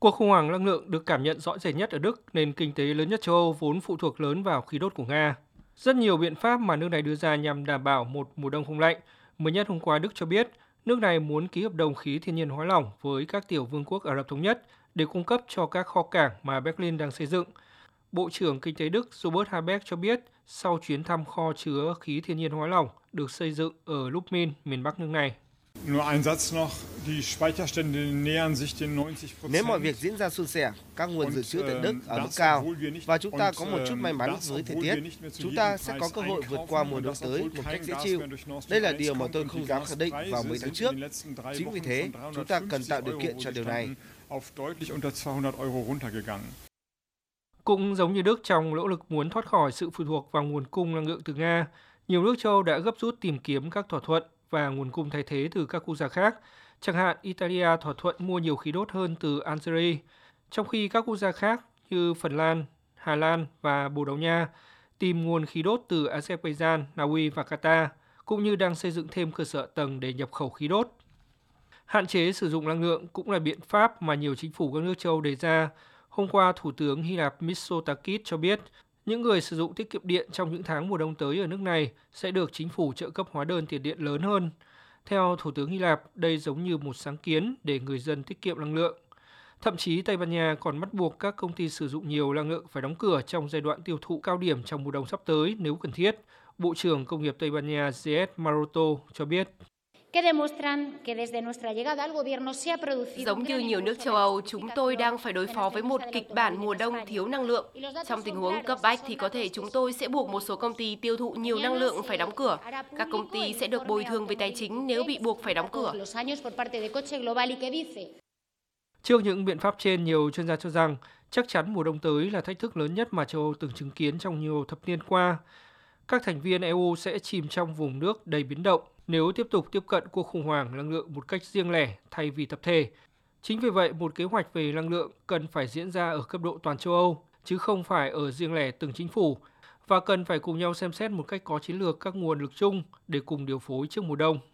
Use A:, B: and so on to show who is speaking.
A: Cuộc khủng hoảng năng lượng được cảm nhận rõ rệt nhất ở Đức, nền kinh tế lớn nhất châu Âu vốn phụ thuộc lớn vào khí đốt của Nga. Rất nhiều biện pháp mà nước này đưa ra nhằm đảm bảo một mùa đông không lạnh. Mới nhất hôm qua Đức cho biết, nước này muốn ký hợp đồng khí thiên nhiên hóa lỏng với các tiểu vương quốc Ả Rập Thống Nhất để cung cấp cho các kho cảng mà Berlin đang xây dựng. Bộ trưởng Kinh tế Đức Robert Habeck cho biết sau chuyến thăm kho chứa khí thiên nhiên hóa lỏng được xây dựng ở Lubmin, miền Bắc nước này.
B: Nếu mọi việc diễn ra suôn sẻ, các nguồn dự trữ tại Đức
C: ähm,
B: ở mức cao và chúng ta có một chút may mắn với thời tiết, chúng ta sẽ có cơ hội vượt qua mùa đông tới một cách dễ chịu. Đây là điều mà tôi không dám khẳng định vào mấy tháng trước. Chính vì thế, chúng ta cần tạo điều kiện cho điều này.
A: Cũng giống như Đức trong nỗ lực muốn thoát khỏi sự phụ thuộc vào nguồn cung năng lượng từ Nga, nhiều nước châu đã gấp rút tìm kiếm các thỏa thuận và nguồn cung thay thế từ các quốc gia khác. Chẳng hạn, Italia thỏa thuận mua nhiều khí đốt hơn từ Algeria, trong khi các quốc gia khác như Phần Lan, Hà Lan và Bồ Đào Nha tìm nguồn khí đốt từ Azerbaijan, Na Uy và Qatar, cũng như đang xây dựng thêm cơ sở tầng để nhập khẩu khí đốt. Hạn chế sử dụng năng lượng cũng là biện pháp mà nhiều chính phủ các nước châu đề ra. Hôm qua, Thủ tướng Hy Lạp Mitsotakis cho biết những người sử dụng tiết kiệm điện trong những tháng mùa đông tới ở nước này sẽ được chính phủ trợ cấp hóa đơn tiền điện lớn hơn. Theo Thủ tướng Hy Lạp, đây giống như một sáng kiến để người dân tiết kiệm năng lượng. Thậm chí Tây Ban Nha còn bắt buộc các công ty sử dụng nhiều năng lượng phải đóng cửa trong giai đoạn tiêu thụ cao điểm trong mùa đông sắp tới nếu cần thiết. Bộ trưởng Công nghiệp Tây Ban Nha Z. Maroto cho biết.
D: Giống như nhiều nước châu Âu, chúng tôi đang phải đối phó với một kịch bản mùa đông thiếu năng lượng. Trong tình huống cấp bách thì có thể chúng tôi sẽ buộc một số công ty tiêu thụ nhiều năng lượng phải đóng cửa. Các công ty sẽ được bồi thường về tài chính nếu bị buộc phải đóng cửa.
A: Trước những biện pháp trên, nhiều chuyên gia cho rằng chắc chắn mùa đông tới là thách thức lớn nhất mà châu Âu từng chứng kiến trong nhiều thập niên qua. Các thành viên EU sẽ chìm trong vùng nước đầy biến động nếu tiếp tục tiếp cận cuộc khủng hoảng năng lượng một cách riêng lẻ thay vì tập thể. Chính vì vậy, một kế hoạch về năng lượng cần phải diễn ra ở cấp độ toàn châu Âu, chứ không phải ở riêng lẻ từng chính phủ, và cần phải cùng nhau xem xét một cách có chiến lược các nguồn lực chung để cùng điều phối trước mùa đông.